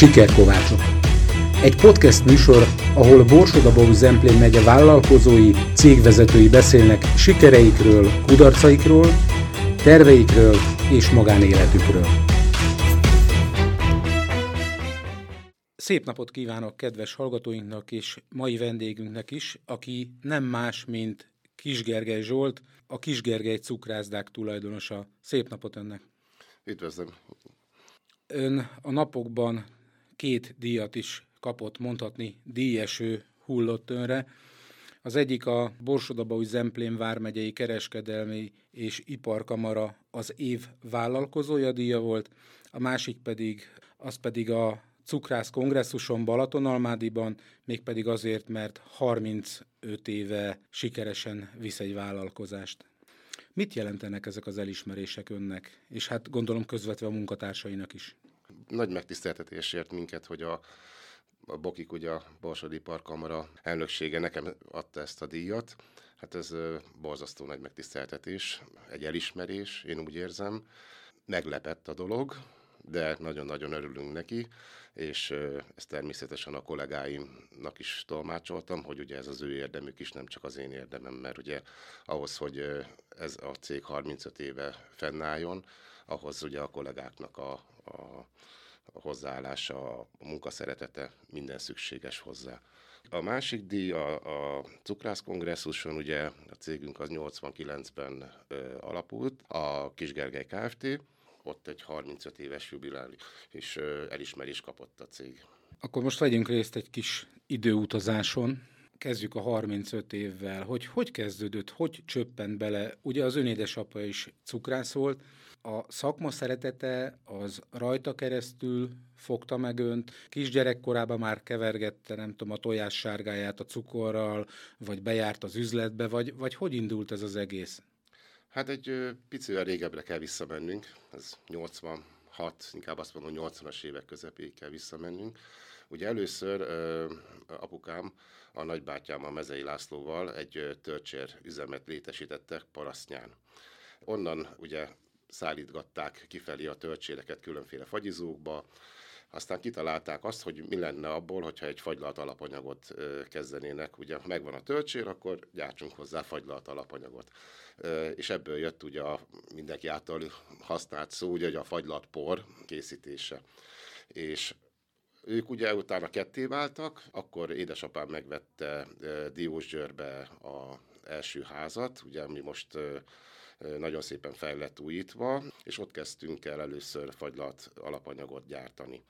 Sikerkovácsok. Egy podcast műsor, ahol Borsodabó Zemplén megye vállalkozói, cégvezetői beszélnek sikereikről, kudarcaikról, terveikről és magánéletükről. Szép napot kívánok kedves hallgatóinknak és mai vendégünknek is, aki nem más, mint Kisgergely Zsolt, a Kisgergely cukrászdák tulajdonosa. Szép napot önnek! Üdvözlöm! Ön a napokban két díjat is kapott, mondhatni díjeső hullott önre. Az egyik a Borsodabaúj Zemplén vármegyei kereskedelmi és iparkamara az év vállalkozója díja volt, a másik pedig, az pedig a cukrász kongresszuson Balatonalmádiban, mégpedig azért, mert 35 éve sikeresen visz egy vállalkozást. Mit jelentenek ezek az elismerések önnek, és hát gondolom közvetve a munkatársainak is? Nagy megtiszteltetésért minket, hogy a, a Bokik, ugye a Borsodi Parkamara elnöksége nekem adta ezt a díjat. Hát ez borzasztó nagy megtiszteltetés, egy elismerés, én úgy érzem. Meglepett a dolog, de nagyon-nagyon örülünk neki, és ezt természetesen a kollégáimnak is tolmácsoltam, hogy ugye ez az ő érdemük is, nem csak az én érdemem, mert ugye ahhoz, hogy ez a cég 35 éve fennálljon, ahhoz ugye a kollégáknak a, a, a hozzáállása, a munkaszeretete, minden szükséges hozzá. A másik díj a, a Cukrász kongresszuson, ugye a cégünk az 89-ben ö, alapult, a Kisgergely Kft., ott egy 35 éves jubileális és elismerés kapott a cég. Akkor most vegyünk részt egy kis időutazáson. Kezdjük a 35 évvel. Hogy hogy kezdődött, hogy csöppent bele? Ugye az ön édesapa is cukrász volt, a szakma szeretete az rajta keresztül fogta meg önt, kisgyerekkorában már kevergette, nem tudom, a tojás sárgáját a cukorral, vagy bejárt az üzletbe, vagy, vagy hogy indult ez az egész? Hát egy picivel régebbre kell visszamennünk, ez 86, inkább azt mondom 80-as évek közepéig kell visszamennünk. Ugye először ö, apukám, a nagybátyám a Mezei Lászlóval egy törcsér üzemet létesítettek Parasztnyán. Onnan ugye szállítgatták kifelé a töltséreket különféle fagyizókba, aztán kitalálták azt, hogy mi lenne abból, hogyha egy fagylalt alapanyagot kezdenének. Ugye, ha megvan a töltsér, akkor gyártsunk hozzá fagylalt alapanyagot. És ebből jött ugye a mindenki által használt szó, ugye a fagylalt por készítése. És ők ugye utána ketté váltak, akkor édesapám megvette Diósgyőrbe a első házat, ugye mi most nagyon szépen fel lett újítva, és ott kezdtünk el először fagylalt alapanyagot gyártani.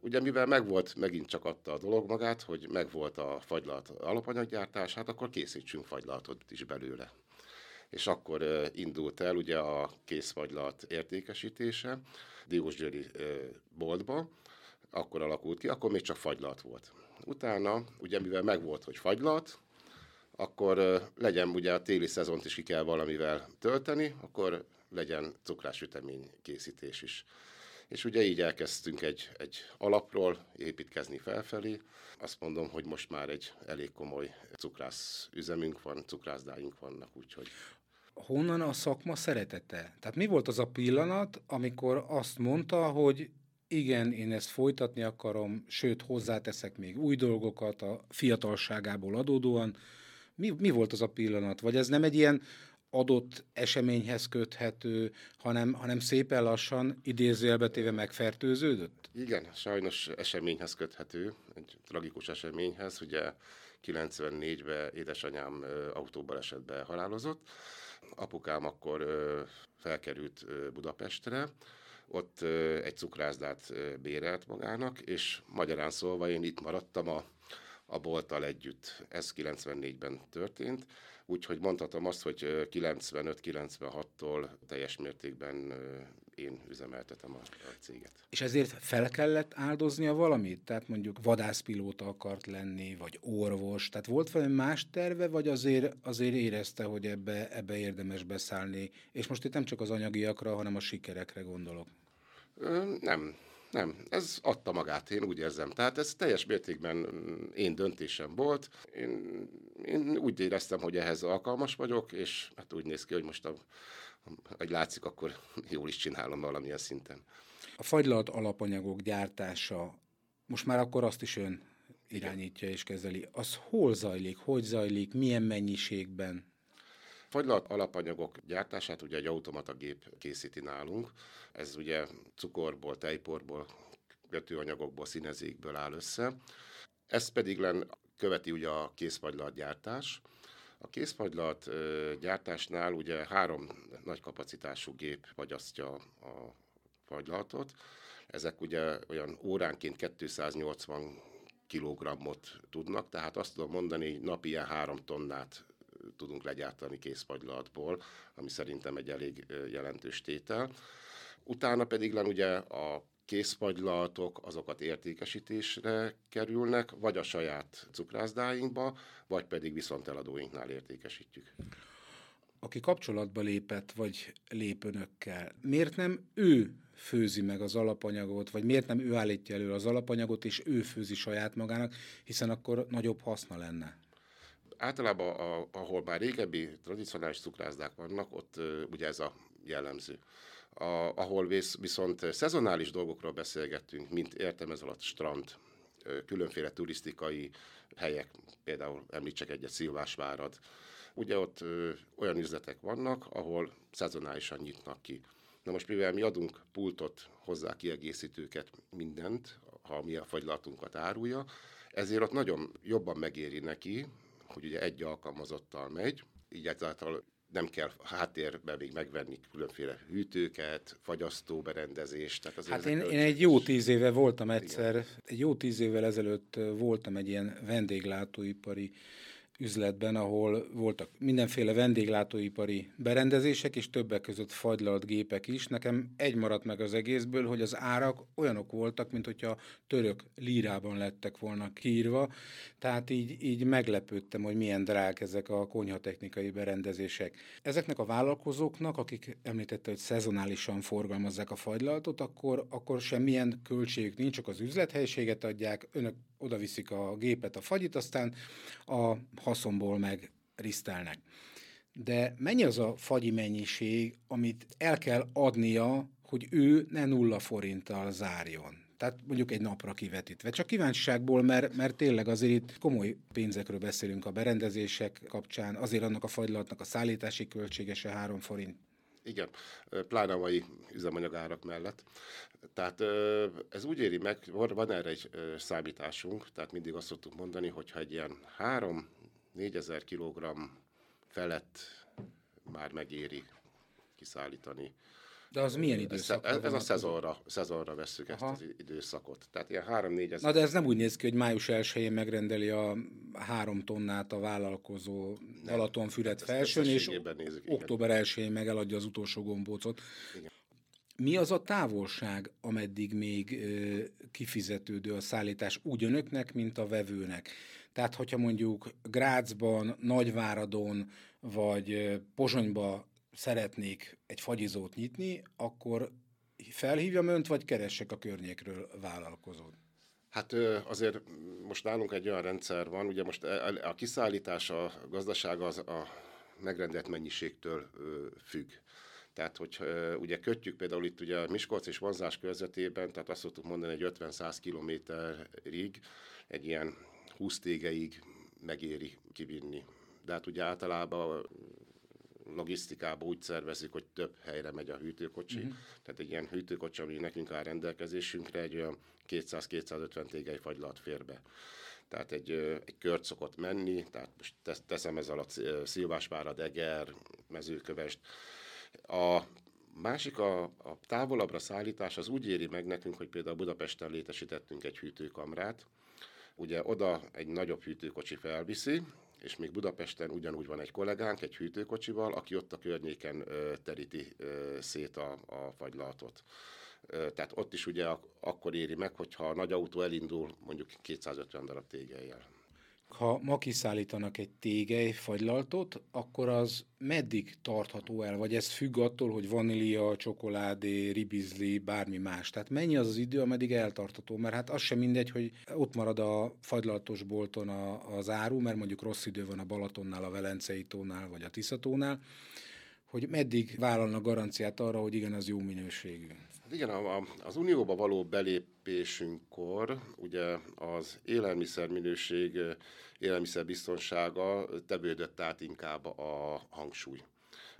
Ugye mivel megvolt, megint csak adta a dolog magát, hogy megvolt a fagylalt alapanyaggyártás, hát akkor készítsünk fagylaltot is belőle. És akkor indult el ugye a készfagylalt értékesítése Diósgyőri boltba, akkor alakult ki, akkor még csak fagylalt volt. Utána, ugye mivel megvolt, hogy fagylalt, akkor legyen ugye a téli szezont is ki kell valamivel tölteni, akkor legyen cukrásütemény készítés is. És ugye így elkezdtünk egy, egy alapról építkezni felfelé. Azt mondom, hogy most már egy elég komoly cukrász üzemünk van, cukrászdáink vannak, úgyhogy honnan a szakma szeretete? Tehát mi volt az a pillanat, amikor azt mondta, hogy igen, én ezt folytatni akarom, sőt, hozzáteszek még új dolgokat a fiatalságából adódóan, mi, mi volt az a pillanat? Vagy ez nem egy ilyen adott eseményhez köthető, hanem, hanem szépen lassan idézőjelbetéve megfertőződött? Igen, sajnos eseményhez köthető, egy tragikus eseményhez. Ugye 94-ben édesanyám autóbalesetben halálozott. Apukám akkor felkerült Budapestre, ott egy cukrászdát bérelt magának, és magyarán szólva én itt maradtam a a bolttal együtt. Ez 94-ben történt, úgyhogy mondhatom azt, hogy 95-96-tól teljes mértékben én üzemeltetem a, a céget. És ezért fel kellett áldoznia valamit? Tehát mondjuk vadászpilóta akart lenni, vagy orvos, tehát volt valami más terve, vagy azért, azért érezte, hogy ebbe, ebbe érdemes beszállni? És most itt nem csak az anyagiakra, hanem a sikerekre gondolok. Ö, nem, nem, ez adta magát, én úgy érzem. Tehát ez teljes mértékben mm, én döntésem volt. Én, én úgy éreztem, hogy ehhez alkalmas vagyok, és hát úgy néz ki, hogy most, a, hogy látszik, akkor jól is csinálom valamilyen szinten. A fagylalt alapanyagok gyártása most már akkor azt is ön irányítja és kezeli. Az hol zajlik, hogy zajlik, milyen mennyiségben? Fagylalt alapanyagok gyártását ugye egy automata gép készíti nálunk. Ez ugye cukorból, tejporból, kötőanyagokból, színezékből áll össze. Ez pedig len követi ugye a készfagylalt gyártás. A készfagylalt gyártásnál ugye három nagy kapacitású gép fagyasztja a fagylaltot. Ezek ugye olyan óránként 280 kilogrammot tudnak, tehát azt tudom mondani, hogy napi ilyen három tonnát tudunk legyártani készfagylatból, ami szerintem egy elég jelentős tétel. Utána pedig len ugye a készfagylatok, azokat értékesítésre kerülnek, vagy a saját cukrászdáinkba, vagy pedig viszont eladóinknál értékesítjük. Aki kapcsolatba lépett, vagy lép önökkel, miért nem ő főzi meg az alapanyagot, vagy miért nem ő állítja elő az alapanyagot, és ő főzi saját magának, hiszen akkor nagyobb haszna lenne? Általában, a, ahol már régebbi tradicionális cukrászdák vannak, ott ugye ez a jellemző. A, ahol visz, viszont szezonális dolgokról beszélgettünk, mint értem ez alatt strand, különféle turisztikai helyek, például említsek egyet Szilvásvárad. Ugye ott ö, olyan üzletek vannak, ahol szezonálisan nyitnak ki. Na most mivel mi adunk pultot, hozzá kiegészítőket, mindent, ha mi a fagylatunkat árulja, ezért ott nagyon jobban megéri neki, hogy ugye egy alkalmazottal megy, így ezáltal nem kell háttérbe még megvenni különféle hűtőket, fagyasztóberendezést. Tehát az hát én, én egy jó tíz éve voltam egyszer, Igen. egy jó tíz évvel ezelőtt voltam egy ilyen vendéglátóipari üzletben, ahol voltak mindenféle vendéglátóipari berendezések, és többek között fagylalt gépek is. Nekem egy maradt meg az egészből, hogy az árak olyanok voltak, mint hogyha török lírában lettek volna kiírva, tehát így, így meglepődtem, hogy milyen drák ezek a konyhatechnikai berendezések. Ezeknek a vállalkozóknak, akik említette, hogy szezonálisan forgalmazzák a fagylaltot, akkor, akkor semmilyen költségük nincs, csak az üzlethelyiséget adják, önök oda viszik a gépet, a fagyit, aztán a haszonból meg risztelnek. De mennyi az a fagyi mennyiség, amit el kell adnia, hogy ő ne nulla forinttal zárjon? Tehát mondjuk egy napra kivetítve. Csak kíváncsiságból, mert, mert tényleg azért itt komoly pénzekről beszélünk a berendezések kapcsán, azért annak a fagylatnak a szállítási költségese 3 forint. Igen, pláne a mai üzemanyagárak mellett. Tehát ez úgy éri meg, van erre egy számításunk, tehát mindig azt szoktuk mondani, hogy ha egy ilyen 3-4 ezer kilogramm felett már megéri kiszállítani de az milyen időszak? Ez, ez a szezonra, szezonra veszük ezt az időszakot. Tehát ilyen 3-4 ezer. Na de ez nem úgy néz ki, hogy május 1-én megrendeli a három tonnát a vállalkozó Balatonfüred felsőn, és nézzük, október 1-én meg eladja az utolsó gombócot. Igen. Mi az a távolság, ameddig még ö, kifizetődő a szállítás úgy önöknek, mint a vevőnek? Tehát, hogyha mondjuk Grácsban, Nagyváradon vagy Pozsonyba szeretnék egy fagyizót nyitni, akkor felhívjam önt, vagy keressek a környékről vállalkozót? Hát azért most nálunk egy olyan rendszer van, ugye most a kiszállítás, a gazdaság az a megrendelt mennyiségtől függ. Tehát, hogy ugye kötjük például itt ugye Miskolc és vonzás körzetében, tehát azt szoktuk mondani, hogy 50-100 kilométerig, egy ilyen 20 tégeig megéri kivinni. De hát ugye általában logisztikában úgy szervezik, hogy több helyre megy a hűtőkocsi. Uh-huh. Tehát egy ilyen hűtőkocsi, ami nekünk áll rendelkezésünkre, egy olyan 200-250 tégely fagylalt fér be. Tehát egy, egy kört szokott menni, tehát most teszem ez alatt Szilvásvárad, Eger, Mezőkövest. A másik, a, a távolabbra szállítás az úgy éri meg nekünk, hogy például Budapesten létesítettünk egy hűtőkamrát, ugye oda egy nagyobb hűtőkocsi felviszi, és még Budapesten ugyanúgy van egy kollégánk, egy hűtőkocsival, aki ott a környéken teríti szét a, a fagylaltot. Tehát ott is ugye ak- akkor éri meg, hogyha a nagy autó elindul mondjuk 250 darab tégelyel ha ma kiszállítanak egy tégely fagylaltot, akkor az meddig tartható el? Vagy ez függ attól, hogy vanília, csokoládé, ribizli, bármi más? Tehát mennyi az az idő, ameddig eltartható? Mert hát az sem mindegy, hogy ott marad a fagylaltos bolton a, az áru, mert mondjuk rossz idő van a Balatonnál, a Velencei tónál, vagy a Tiszatónál, hogy meddig vállalnak garanciát arra, hogy igen, az jó minőségű. Hát igen, a, a, az Unióba való belépésünkkor ugye az élelmiszer minőség, élelmiszer biztonsága tevődött át inkább a hangsúly.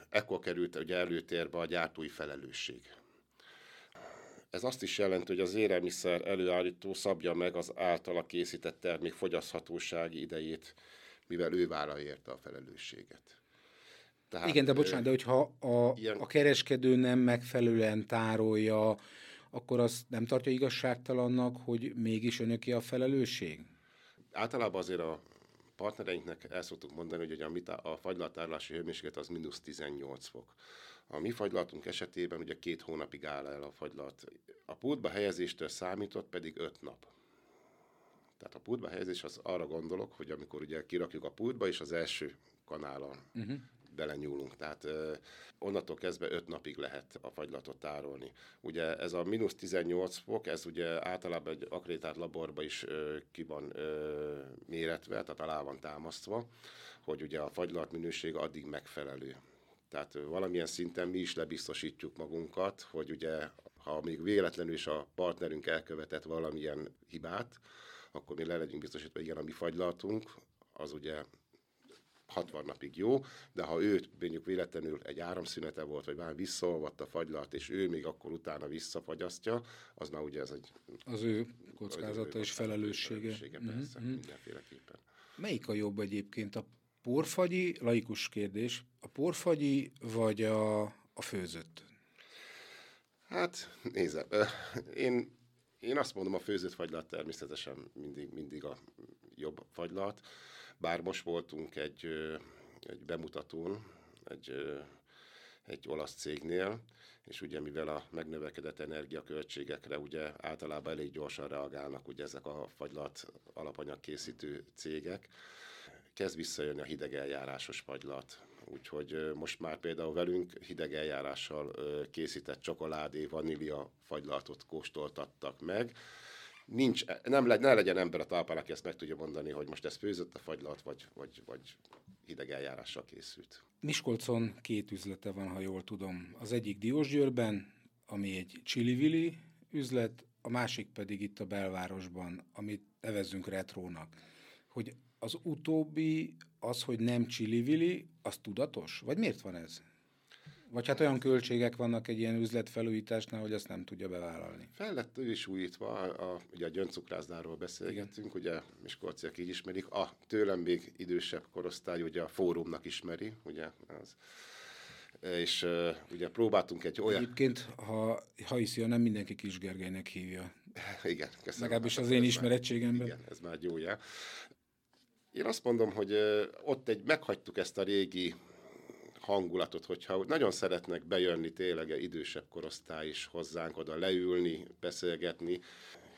Ekkor került ugye előtérbe a gyártói felelősség. Ez azt is jelenti, hogy az élelmiszer előállító szabja meg az általa készített termék fogyaszthatósági idejét, mivel ő vállalja érte a felelősséget. Tehát, Igen, de bocsánat, de hogyha a, ilyen... a kereskedő nem megfelelően tárolja, akkor azt nem tartja igazságtalannak, hogy mégis önöki a felelősség? Általában azért a partnereinknek el szoktuk mondani, hogy a, a fagylatárolási hőmérséklet az mínusz 18 fok. A mi fagylatunk esetében ugye két hónapig áll el a fagylat. A pultba helyezéstől számított pedig öt nap. Tehát a pultba helyezés az arra gondolok, hogy amikor ugye kirakjuk a pultba, és az első kanállal uh-huh belenyúlunk. Tehát onnantól kezdve öt napig lehet a fagylatot tárolni. Ugye ez a mínusz 18 fok, ez ugye általában egy akrétált laborba is ki van méretve, tehát alá van támasztva, hogy ugye a fagylat minőség addig megfelelő. Tehát valamilyen szinten mi is lebiztosítjuk magunkat, hogy ugye, ha még véletlenül is a partnerünk elkövetett valamilyen hibát, akkor mi le legyünk biztosítva, hogy igen, a mi fagylatunk, az ugye 60 napig jó, de ha őt mondjuk véletlenül egy áramszünete volt, vagy már visszaolvadt a fagylalt, és ő még akkor utána visszafagyasztja, az már ugye ez egy... Az ő kockázata és felelőssége. felelőssége persze, mm-hmm. mindenféleképpen. Melyik a jobb egyébként? A porfagyi, laikus kérdés, a porfagyi vagy a, a főzött? Hát, nézze, én, én azt mondom, a főzött fagylat természetesen mindig, mindig a jobb fagylat. Bár most voltunk egy, egy bemutatón, egy, egy olasz cégnél, és ugye mivel a megnövekedett energiaköltségekre ugye általában elég gyorsan reagálnak ugye ezek a fagylat alapanyag készítő cégek, kezd visszajönni a hideg eljárásos fagylat. Úgyhogy most már például velünk hideg eljárással készített csokoládé, vanília fagylatot kóstoltattak meg, nincs, nem le, ne legyen ember a talpán, aki ezt meg tudja mondani, hogy most ez főzött a fagylat, vagy, vagy, vagy hideg eljárással készült. Miskolcon két üzlete van, ha jól tudom. Az egyik Diósgyőrben, ami egy csili üzlet, a másik pedig itt a belvárosban, amit nevezzünk retrónak. Hogy az utóbbi, az, hogy nem csili az tudatos? Vagy miért van ez? Vagy hát olyan költségek vannak egy ilyen üzletfelújításnál, hogy azt nem tudja bevállalni. Fel lett ő is újítva, a, a, ugye a gyöngycukrászdáról beszélgettünk, Igen. ugye Miskolciak így ismerik, a tőlem még idősebb korosztály ugye a fórumnak ismeri, ugye az és uh, ugye próbáltunk egy olyan... Egyébként, ha, ha hiszi, nem mindenki Kis Gergelynek hívja. Igen, köszönöm. Legalábbis az én ismerettségemben. Igen, ez már jó jel. Én azt mondom, hogy uh, ott egy meghagytuk ezt a régi hangulatot, hogyha nagyon szeretnek bejönni tényleg idősebb korosztály is hozzánk oda leülni, beszélgetni.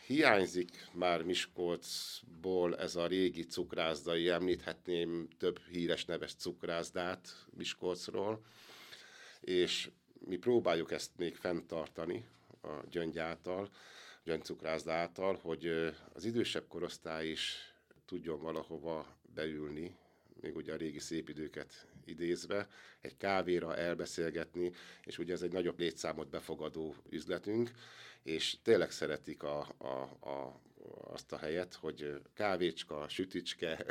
Hiányzik már Miskolcból ez a régi cukrászdai, említhetném több híres neves cukrászdát Miskolcról, és mi próbáljuk ezt még fenntartani a gyöngy által, gyöngycukrászda által, hogy az idősebb korosztály is tudjon valahova beülni, még ugye a régi szép időket idézve, egy kávéra elbeszélgetni, és ugye ez egy nagyobb létszámot befogadó üzletünk, és tényleg szeretik a, a, a, azt a helyet, hogy kávécska, süticske.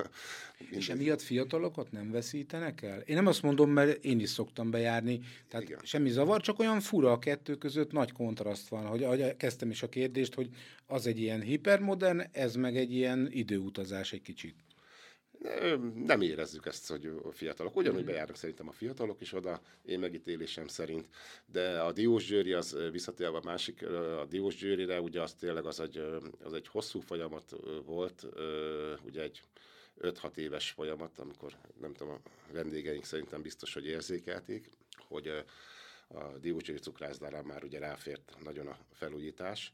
és emiatt fiatalokat nem veszítenek el? Én nem azt mondom, mert én is szoktam bejárni, tehát Igen. semmi zavar, csak olyan fura a kettő között nagy kontraszt van, hogy ahogy kezdtem is a kérdést, hogy az egy ilyen hipermodern, ez meg egy ilyen időutazás egy kicsit nem érezzük ezt, hogy a fiatalok. Ugyanúgy bejárnak szerintem a fiatalok is oda, én megítélésem szerint. De a Diós győri, az visszatérve a másik, a Diós győrire, ugye az tényleg az egy, az egy hosszú folyamat volt, ugye egy 5-6 éves folyamat, amikor nem tudom, a vendégeink szerintem biztos, hogy érzékelték, hogy a Diócsői cukrászdára már ugye ráfért nagyon a felújítás,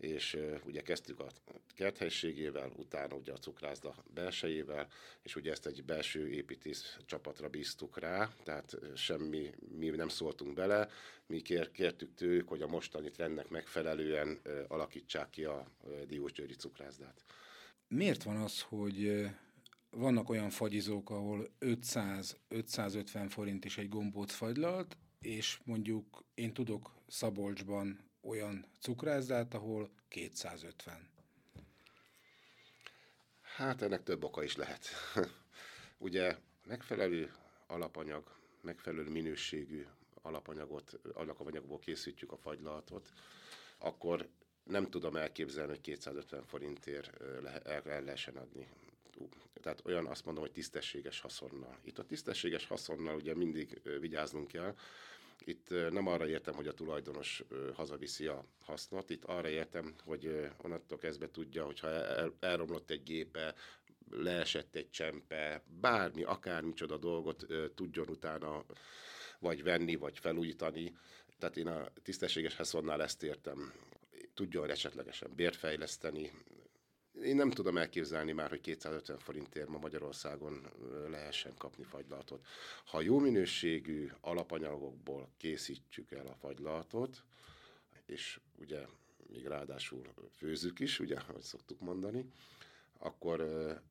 és ugye kezdtük a kerthelységével, utána ugye a cukrászda belsejével, és ugye ezt egy belső építész csapatra bíztuk rá, tehát semmi, mi nem szóltunk bele, mi kér, kértük tőlük, hogy a mostani trendnek megfelelően alakítsák ki a Diósgyőri cukrászdát. Miért van az, hogy vannak olyan fagyizók, ahol 500-550 forint is egy gombóc fagylalt, és mondjuk én tudok Szabolcsban olyan cukrászdát, ahol 250. Hát ennek több oka is lehet. Ugye megfelelő alapanyag, megfelelő minőségű alapanyagot, alapanyagból készítjük a fagylaltot, akkor nem tudom elképzelni, hogy 250 forintért el, el lehessen adni. Tehát olyan azt mondom, hogy tisztességes haszonnal. Itt a tisztességes haszonnal ugye mindig vigyáznunk kell, itt nem arra értem, hogy a tulajdonos hazaviszi a hasznot, itt arra értem, hogy onnantól kezdve tudja, hogyha el, elromlott egy gépe, leesett egy csempe, bármi, akármicsoda dolgot tudjon utána vagy venni, vagy felújítani. Tehát én a tisztességes haszonnál ezt értem. Tudjon esetlegesen bért fejleszteni, én nem tudom elképzelni már, hogy 250 forintért ma Magyarországon lehessen kapni fagylaltot. Ha jó minőségű alapanyagokból készítjük el a fagylaltot, és ugye még ráadásul főzzük is, ugye, ahogy szoktuk mondani, akkor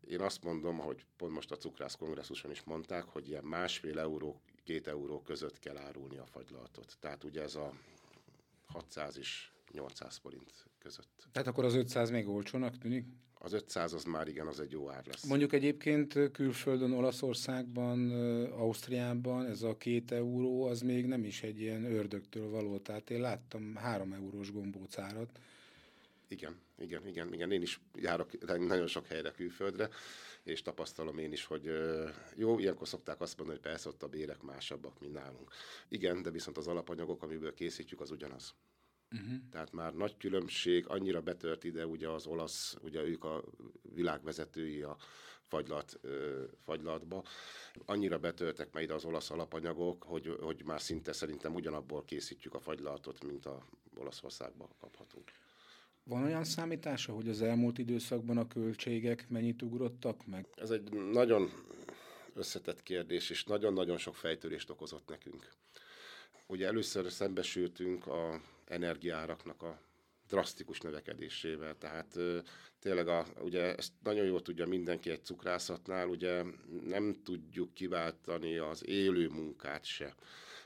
én azt mondom, hogy pont most a cukrász kongresszuson is mondták, hogy ilyen másfél euró, két euró között kell árulni a fagylaltot. Tehát ugye ez a 600 és 800 forint között. Tehát akkor az 500 még olcsónak tűnik? Az 500 az már igen, az egy jó ár lesz. Mondjuk egyébként külföldön, Olaszországban, Ausztriában ez a két euró, az még nem is egy ilyen ördögtől való. Tehát én láttam három eurós gombócárat. Igen, igen, igen, igen. Én is járok nagyon sok helyre külföldre, és tapasztalom én is, hogy jó, ilyenkor szokták azt mondani, hogy persze ott a bérek másabbak, mint nálunk. Igen, de viszont az alapanyagok, amiből készítjük, az ugyanaz. Uh-huh. Tehát már nagy különbség, annyira betört ide ugye az olasz, ugye ők a világvezetői a fagylat, ö, fagylatba. Annyira betörtek már ide az olasz alapanyagok, hogy, hogy már szinte szerintem ugyanabból készítjük a fagylatot, mint a Olaszországban kaphatunk. Van olyan számítása, hogy az elmúlt időszakban a költségek mennyit ugrottak meg? Ez egy nagyon összetett kérdés, és nagyon-nagyon sok fejtörést okozott nekünk. Ugye először szembesültünk a energiáraknak a drasztikus növekedésével. Tehát tényleg a, ugye ezt nagyon jól tudja mindenki egy cukrászatnál, ugye nem tudjuk kiváltani az élő munkát se.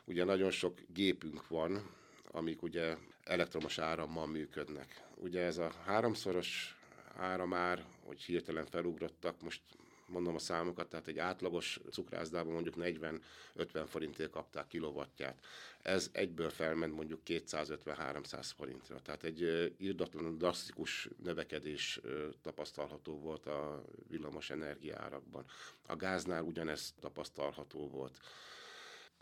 Ugye nagyon sok gépünk van, amik ugye elektromos árammal működnek. Ugye ez a háromszoros áramár, hogy hirtelen felugrottak, most mondom a számokat, tehát egy átlagos cukrászdában mondjuk 40-50 forintért kapták kilovatját. Ez egyből felment mondjuk 250-300 forintra. Tehát egy irdatlan, drasztikus növekedés tapasztalható volt a villamos energiárakban. A gáznál ugyanez tapasztalható volt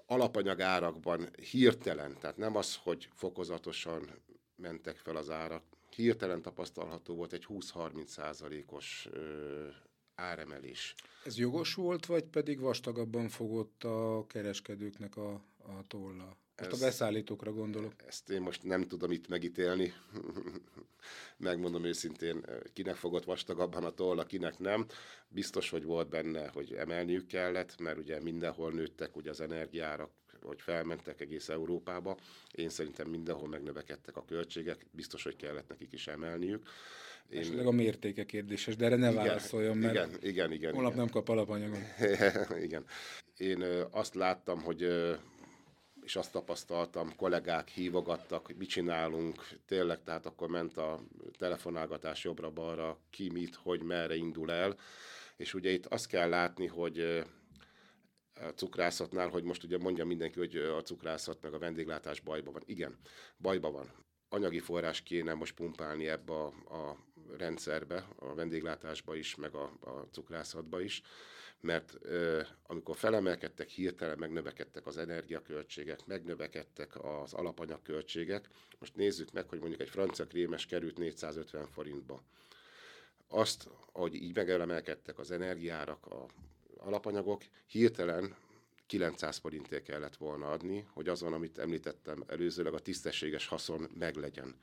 alapanyagárakban hirtelen, tehát nem az, hogy fokozatosan mentek fel az árak, hirtelen tapasztalható volt egy 20-30 százalékos áremelés. Ez jogos volt, vagy pedig vastagabban fogott a kereskedőknek a, a tolla? Most ez, a beszállítókra gondolok. Ezt én most nem tudom itt megítélni. Megmondom őszintén, kinek fogott vastagabban a tolla, kinek nem. Biztos, hogy volt benne, hogy emelniük kellett, mert ugye mindenhol nőttek ugye az energiárak, hogy felmentek egész Európába. Én szerintem mindenhol megnövekedtek a költségek, biztos, hogy kellett nekik is emelniük. Én... Esetleg a mértéke kérdéses, de erre ne igen, válaszoljon, mert igen, igen, igen, holnap igen. nem kap alapanyagot. igen. Én azt láttam, hogy és azt tapasztaltam, kollégák hívogattak, hogy mit csinálunk, tényleg, tehát akkor ment a telefonálgatás jobbra-balra, ki mit, hogy merre indul el, és ugye itt azt kell látni, hogy a cukrászatnál, hogy most ugye mondja mindenki, hogy a cukrászat meg a vendéglátás bajban van. Igen, bajban van. Anyagi forrás kéne most pumpálni ebbe a, a rendszerbe, a vendéglátásba is, meg a, a cukrászatba is, mert ö, amikor felemelkedtek, hirtelen megnövekedtek az energiaköltségek, megnövekedtek az alapanyagköltségek. Most nézzük meg, hogy mondjuk egy francia krémes került 450 forintba. Azt, hogy így megelemelkedtek az energiárak, a alapanyagok, hirtelen 900 forintért kellett volna adni, hogy azon, amit említettem előzőleg, a tisztességes haszon meglegyen.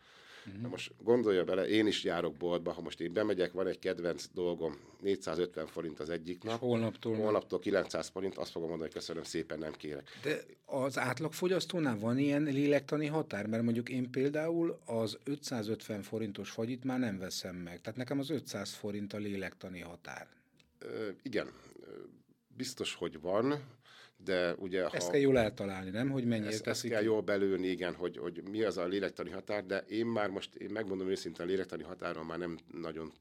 Uh-huh. Na most gondolja bele, én is járok boltba, ha most én bemegyek, van egy kedvenc dolgom, 450 forint az egyik nap. holnaptól? Holnaptól 900 forint, azt fogom mondani, hogy köszönöm szépen, nem kérek. De az átlagfogyasztónál van ilyen lélektani határ? Mert mondjuk én például az 550 forintos fagyit már nem veszem meg. Tehát nekem az 500 forint a lélektani határ. Igen, biztos, hogy van, de ugye... Ezt ha, kell jól eltalálni, nem? Hogy mennyire ezt, teszik. Ezt kell jól belőni, igen, hogy, hogy mi az a lélektani határ, de én már most, én megmondom őszintén, a lélektani határon már nem nagyon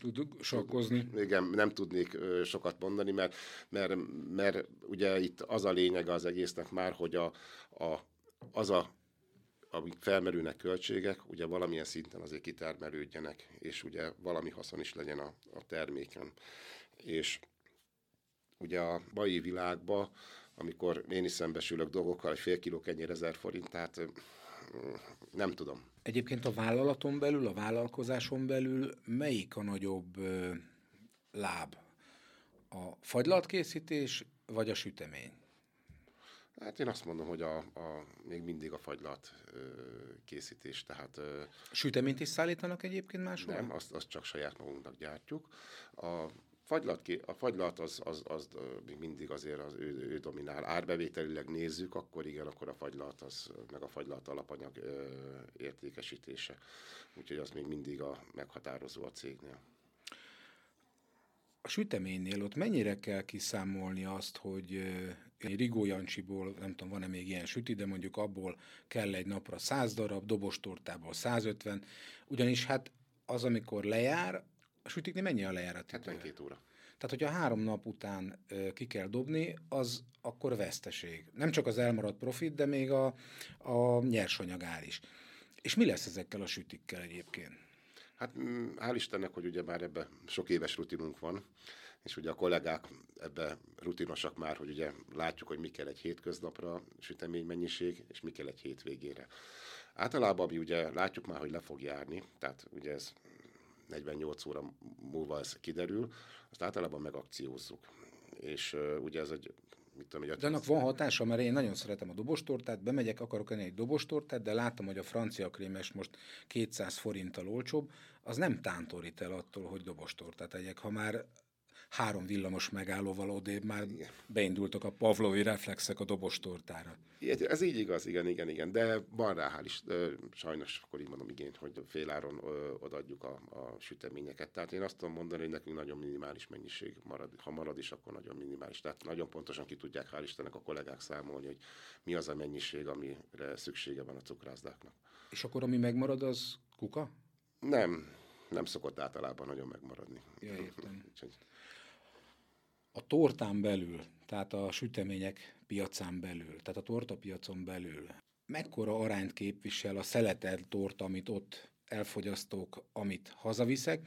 tud sakkozni. Igen, nem tudnék sokat mondani, mert, mert, mert ugye itt az a lényege az egésznek már, hogy a, a, az a amik felmerülnek költségek, ugye valamilyen szinten azért kitermelődjenek, és ugye valami haszon is legyen a, a terméken. És ugye a mai világban, amikor én is szembesülök dolgokkal, egy fél kiló kenyér ezer forint, tehát nem tudom. Egyébként a vállalaton belül, a vállalkozáson belül melyik a nagyobb ö, láb? A fagylatkészítés vagy a sütemény? Hát én azt mondom, hogy a, a, még mindig a fagylat ö, készítés, tehát... Ö, Süteményt is szállítanak egyébként máshol? Nem, azt, azt csak saját magunknak gyártjuk. A fagylat, a fagylat az, az, az mindig azért az ő, ő dominál. Árbevételileg nézzük, akkor igen, akkor a fagylat, az, meg a fagylat alapanyag ö, értékesítése. Úgyhogy az még mindig a meghatározó a cégnél. A süteménynél ott mennyire kell kiszámolni azt, hogy Rigó Jancsiból, nem tudom, van-e még ilyen süti, de mondjuk abból kell egy napra 100 darab, dobostortából 150, ugyanis hát az, amikor lejár, a sütiknél mennyi a lejárat? 72 óra. Tehát, hogyha három nap után ö, ki kell dobni, az akkor veszteség. Nem csak az elmaradt profit, de még a, a nyersanyag ár is. És mi lesz ezekkel a sütikkel egyébként? Hát mm, hál' Istennek, hogy ugye már ebbe sok éves rutinunk van, és ugye a kollégák ebbe rutinosak már, hogy ugye látjuk, hogy mi kell egy hétköznapra sütemény mennyiség, és mi kell egy hétvégére. Általában mi ugye látjuk már, hogy le fog járni, tehát ugye ez 48 óra múlva ez kiderül, azt általában megakciózzuk. És uh, ugye ez egy mit tudom, egy De annak van hatása, mert én nagyon szeretem a dobostortát, bemegyek, akarok enni egy dobostortát, de látom, hogy a francia krémes most 200 forinttal olcsóbb, az nem tántorít el attól, hogy dobostortát egyek. Ha már három villamos megállóval odébb már igen. beindultak a pavlovi reflexek a dobostortára. Igen, ez így igaz, igen, igen, igen, de van rá hál' is, sajnos akkor így mondom igényt, hogy féláron odaadjuk a, a süteményeket. Tehát én azt tudom mondani, hogy nekünk nagyon minimális mennyiség marad, ha marad is, akkor nagyon minimális. Tehát nagyon pontosan ki tudják hál' Istennek a kollégák számolni, hogy mi az a mennyiség, amire szüksége van a cukrászdáknak. És akkor ami megmarad, az kuka? Nem, nem szokott általában nagyon megmaradni. Ja, értem. a tortán belül, tehát a sütemények piacán belül, tehát a tortapiacon belül, mekkora arányt képvisel a szeletelt torta, amit ott elfogyasztók, amit hazaviszek,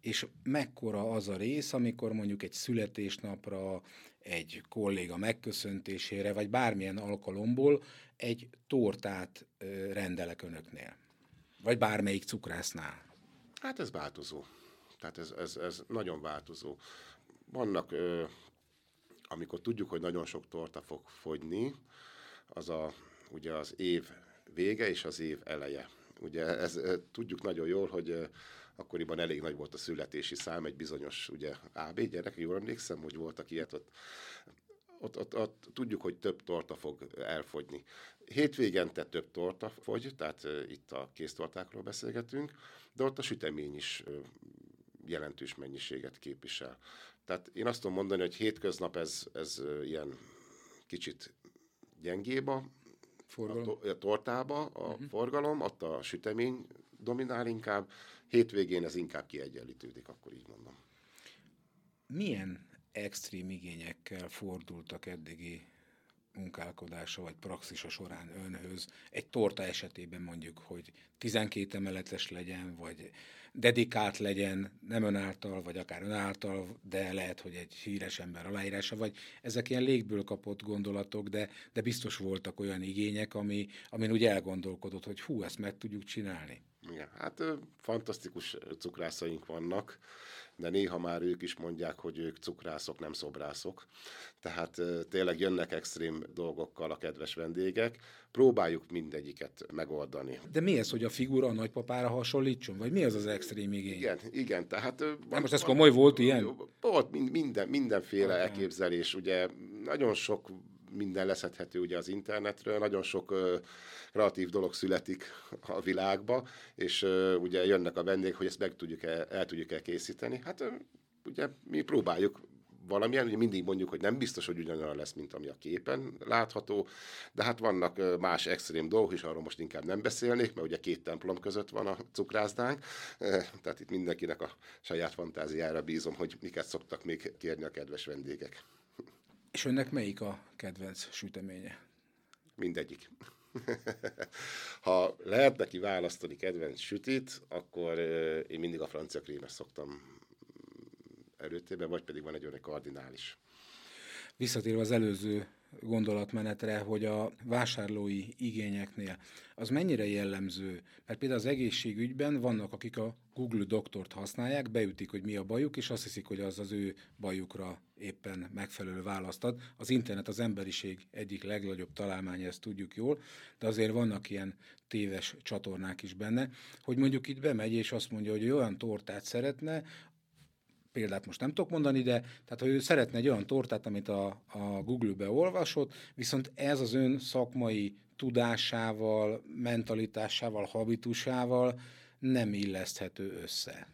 és mekkora az a rész, amikor mondjuk egy születésnapra, egy kolléga megköszöntésére, vagy bármilyen alkalomból egy tortát rendelek önöknél? Vagy bármelyik cukrásznál? Hát ez változó. Tehát ez, ez, ez nagyon változó. Vannak, ö, amikor tudjuk, hogy nagyon sok torta fog fogyni, az a, ugye az év vége és az év eleje. Ugye ez, tudjuk nagyon jól, hogy akkoriban elég nagy volt a születési szám, egy bizonyos ugye AB gyerek, jól emlékszem, hogy voltak ilyet ott, ott, ott, ott tudjuk, hogy több torta fog elfogyni. Hétvégente több torta fogy, tehát itt a kéztortákról beszélgetünk, de ott a sütemény is jelentős mennyiséget képvisel. Tehát én azt tudom mondani, hogy hétköznap ez, ez ilyen kicsit gyengébb a, forgalom. a, a tortába a uh-huh. forgalom, ott a sütemény dominál inkább, hétvégén ez inkább kiegyenlítődik, akkor így mondom. Milyen extrém igényekkel fordultak eddigi munkálkodása vagy praxisa során önhöz. Egy torta esetében mondjuk, hogy 12 emeletes legyen, vagy dedikált legyen, nem ön által, vagy akár ön által, de lehet, hogy egy híres ember aláírása, vagy ezek ilyen légből kapott gondolatok, de, de biztos voltak olyan igények, ami, amin úgy elgondolkodott, hogy hú, ezt meg tudjuk csinálni. Igen, hát fantasztikus cukrászaink vannak, de néha már ők is mondják, hogy ők cukrászok, nem szobrászok. Tehát tényleg jönnek extrém dolgokkal a kedves vendégek, próbáljuk mindegyiket megoldani. De mi ez, hogy a figura a nagypapára hasonlítson? Vagy mi az az extrém igény? Igen, igen, tehát... Nem, most ez komoly volt ilyen? Volt minden, mindenféle okay. elképzelés, ugye nagyon sok minden leszedhető ugye az internetről, nagyon sok uh, kreatív dolog születik a világba, és uh, ugye jönnek a vendégek, hogy ezt meg tudjuk el, el tudjuk el készíteni. Hát uh, ugye mi próbáljuk valamilyen, ugye mindig mondjuk, hogy nem biztos, hogy ugyanolyan lesz, mint ami a képen látható, de hát vannak más extrém dolgok is, arról most inkább nem beszélnék, mert ugye két templom között van a cukrászdánk, tehát itt mindenkinek a saját fantáziára bízom, hogy miket szoktak még kérni a kedves vendégek. És önnek melyik a kedvenc süteménye? Mindegyik. ha lehet neki választani kedvenc sütit, akkor én mindig a francia krémes szoktam előtérbe, vagy pedig van egy olyan kardinális. Visszatérve az előző gondolatmenetre, hogy a vásárlói igényeknél az mennyire jellemző? Mert például az egészségügyben vannak, akik a Google doktort használják, beütik, hogy mi a bajuk, és azt hiszik, hogy az az ő bajukra éppen megfelelő választ ad. Az internet az emberiség egyik legnagyobb találmánya, ezt tudjuk jól, de azért vannak ilyen téves csatornák is benne, hogy mondjuk itt bemegy, és azt mondja, hogy olyan tortát szeretne, példát most nem tudok mondani, de tehát ha ő szeretne egy olyan tortát, amit a, a Google-be olvasott, viszont ez az ön szakmai tudásával, mentalitásával, habitusával nem illeszthető össze.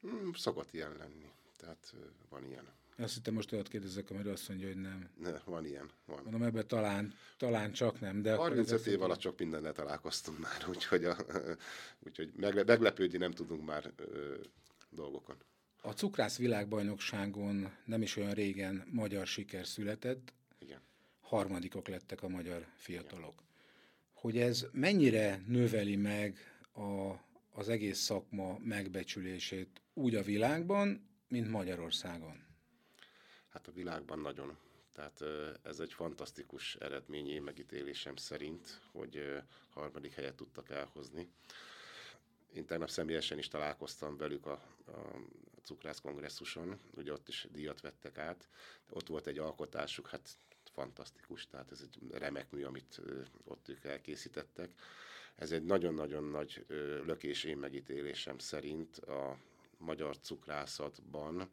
Hmm, szokott ilyen lenni. Tehát van ilyen. Azt hittem most olyat kérdezek, amire azt mondja, hogy nem. Ne, van ilyen. Van. Mondom, ebben talán, talán csak nem. De 35 év alatt csak mindennel találkoztunk már, úgyhogy, a, úgyhogy meglepődni nem tudunk már ö, dolgokon. A cukrász világbajnokságon nem is olyan régen magyar siker született, Igen. harmadikok lettek a magyar fiatalok. Igen. Hogy ez mennyire növeli meg a, az egész szakma megbecsülését úgy a világban, mint Magyarországon? Hát a világban nagyon. Tehát ez egy fantasztikus eredmény én megítélésem szerint, hogy harmadik helyet tudtak elhozni. Én tegnap személyesen is találkoztam velük a, a cukrász kongresszuson, ugye ott is díjat vettek át, ott volt egy alkotásuk, hát fantasztikus, tehát ez egy remek mű, amit ott ők elkészítettek. Ez egy nagyon-nagyon nagy lökés én megítélésem szerint a magyar cukrászatban,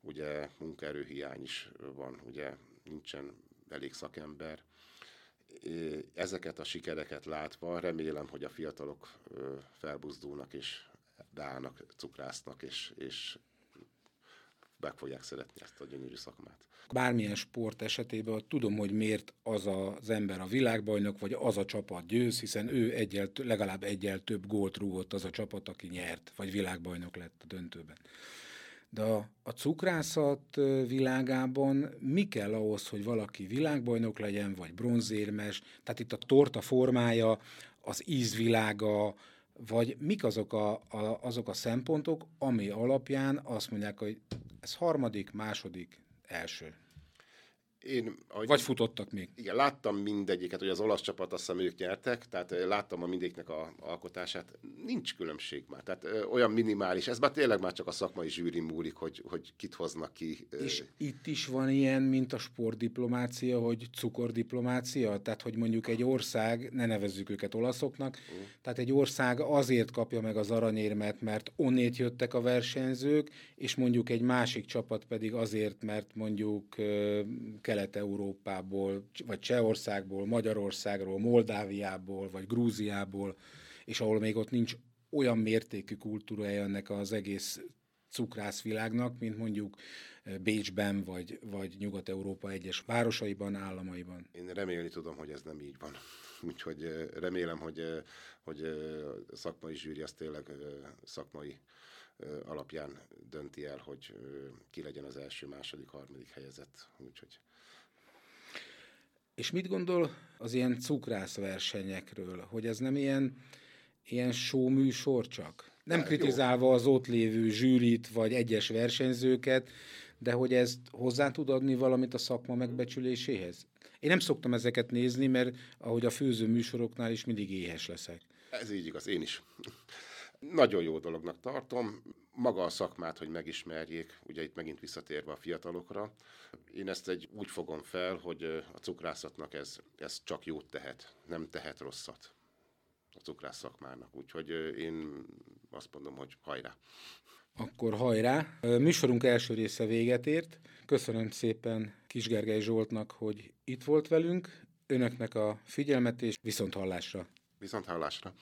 ugye munkaerőhiány is van, ugye nincsen elég szakember, ezeket a sikereket látva remélem, hogy a fiatalok felbuzdulnak és beállnak, cukrásznak, és, és meg fogják szeretni ezt a gyönyörű szakmát. Bármilyen sport esetében tudom, hogy miért az az ember a világbajnok, vagy az a csapat győz, hiszen ő egyel, legalább egyel több gólt rúgott az a csapat, aki nyert, vagy világbajnok lett a döntőben. De a, a cukrászat világában mi kell ahhoz, hogy valaki világbajnok legyen, vagy bronzérmes? Tehát itt a torta formája, az ízvilága, vagy mik azok a, a, azok a szempontok, ami alapján azt mondják, hogy ez harmadik, második, első. Én, ahogy, Vagy futottak még? Igen, láttam mindegyiket, hogy az olasz csapat azt hiszem ők nyertek, tehát láttam a mindegyiknek a alkotását. Nincs különbség már, tehát ö, olyan minimális, ez már tényleg már csak a szakmai zsűri múlik, hogy, hogy kit hoznak ki. És itt is van ilyen, mint a sportdiplomácia, hogy cukordiplomácia, tehát hogy mondjuk egy ország, ne nevezzük őket olaszoknak, uh. tehát egy ország azért kapja meg az aranyérmet, mert onnét jöttek a versenyzők, és mondjuk egy másik csapat pedig azért, mert mondjuk Kelet-Európából, vagy Csehországból, Magyarországról, Moldáviából, vagy Grúziából, és ahol még ott nincs olyan mértékű kultúrája ennek az egész cukrászvilágnak, mint mondjuk eh, Bécsben, vagy, vagy Nyugat-Európa egyes városaiban, államaiban. Én remélni tudom, hogy ez nem így van. Úgyhogy eh, remélem, hogy, eh, hogy szakmai zsűri az tényleg szakmai alapján dönti el, hogy ki legyen az első, második, harmadik helyezett. Úgyhogy és mit gondol az ilyen cukrászversenyekről, hogy ez nem ilyen, ilyen show műsor csak? Nem kritizálva az ott lévő zsűrit, vagy egyes versenyzőket, de hogy ez hozzá tud adni valamit a szakma megbecsüléséhez? Én nem szoktam ezeket nézni, mert ahogy a főző műsoroknál is mindig éhes leszek. Ez így igaz, én is. Nagyon jó dolognak tartom maga a szakmát, hogy megismerjék, ugye itt megint visszatérve a fiatalokra. Én ezt egy úgy fogom fel, hogy a cukrászatnak ez, ez csak jót tehet, nem tehet rosszat a cukrász szakmának. Úgyhogy én azt mondom, hogy hajrá! Akkor hajrá! Műsorunk első része véget ért. Köszönöm szépen Kisgergely Zsoltnak, hogy itt volt velünk. Önöknek a figyelmet és viszont hallásra. Viszont hallásra.